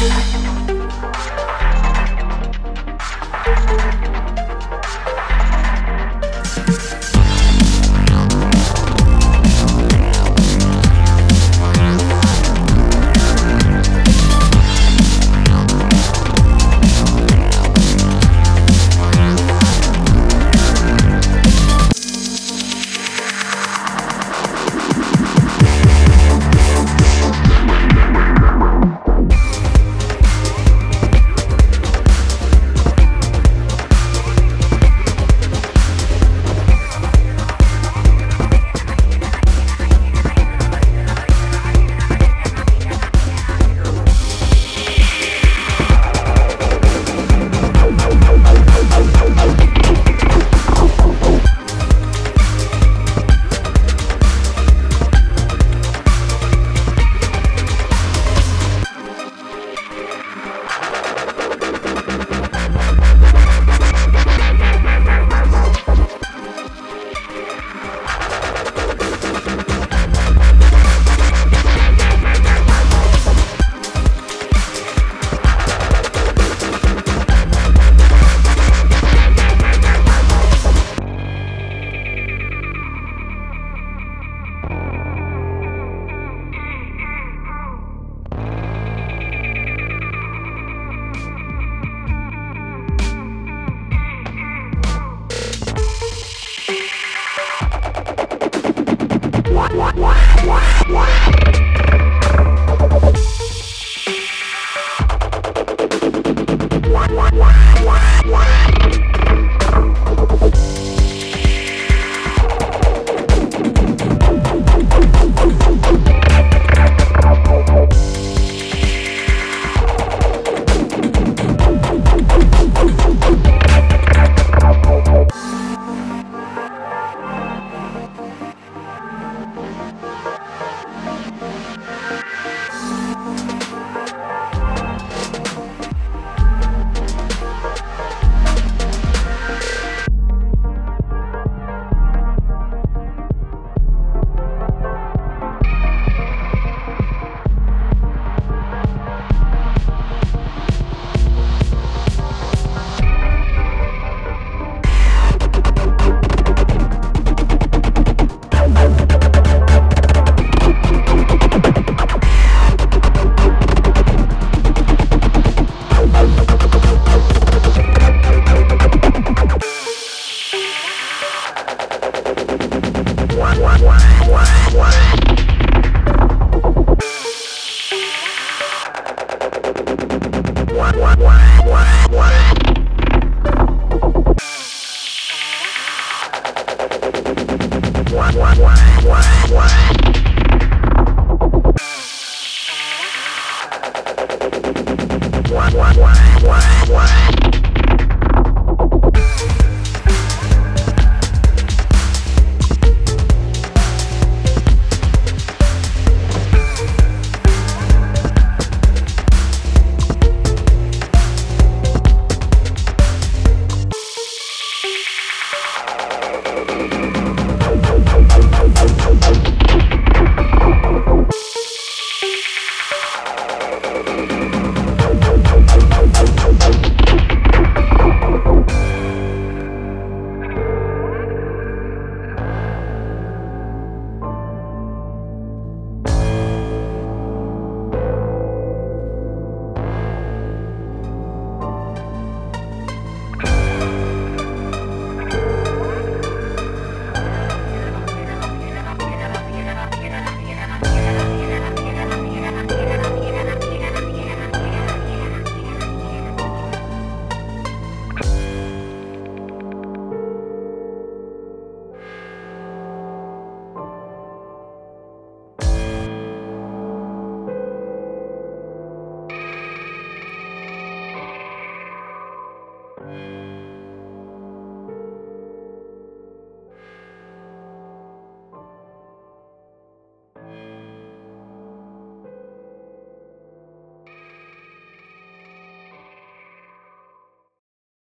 time. What?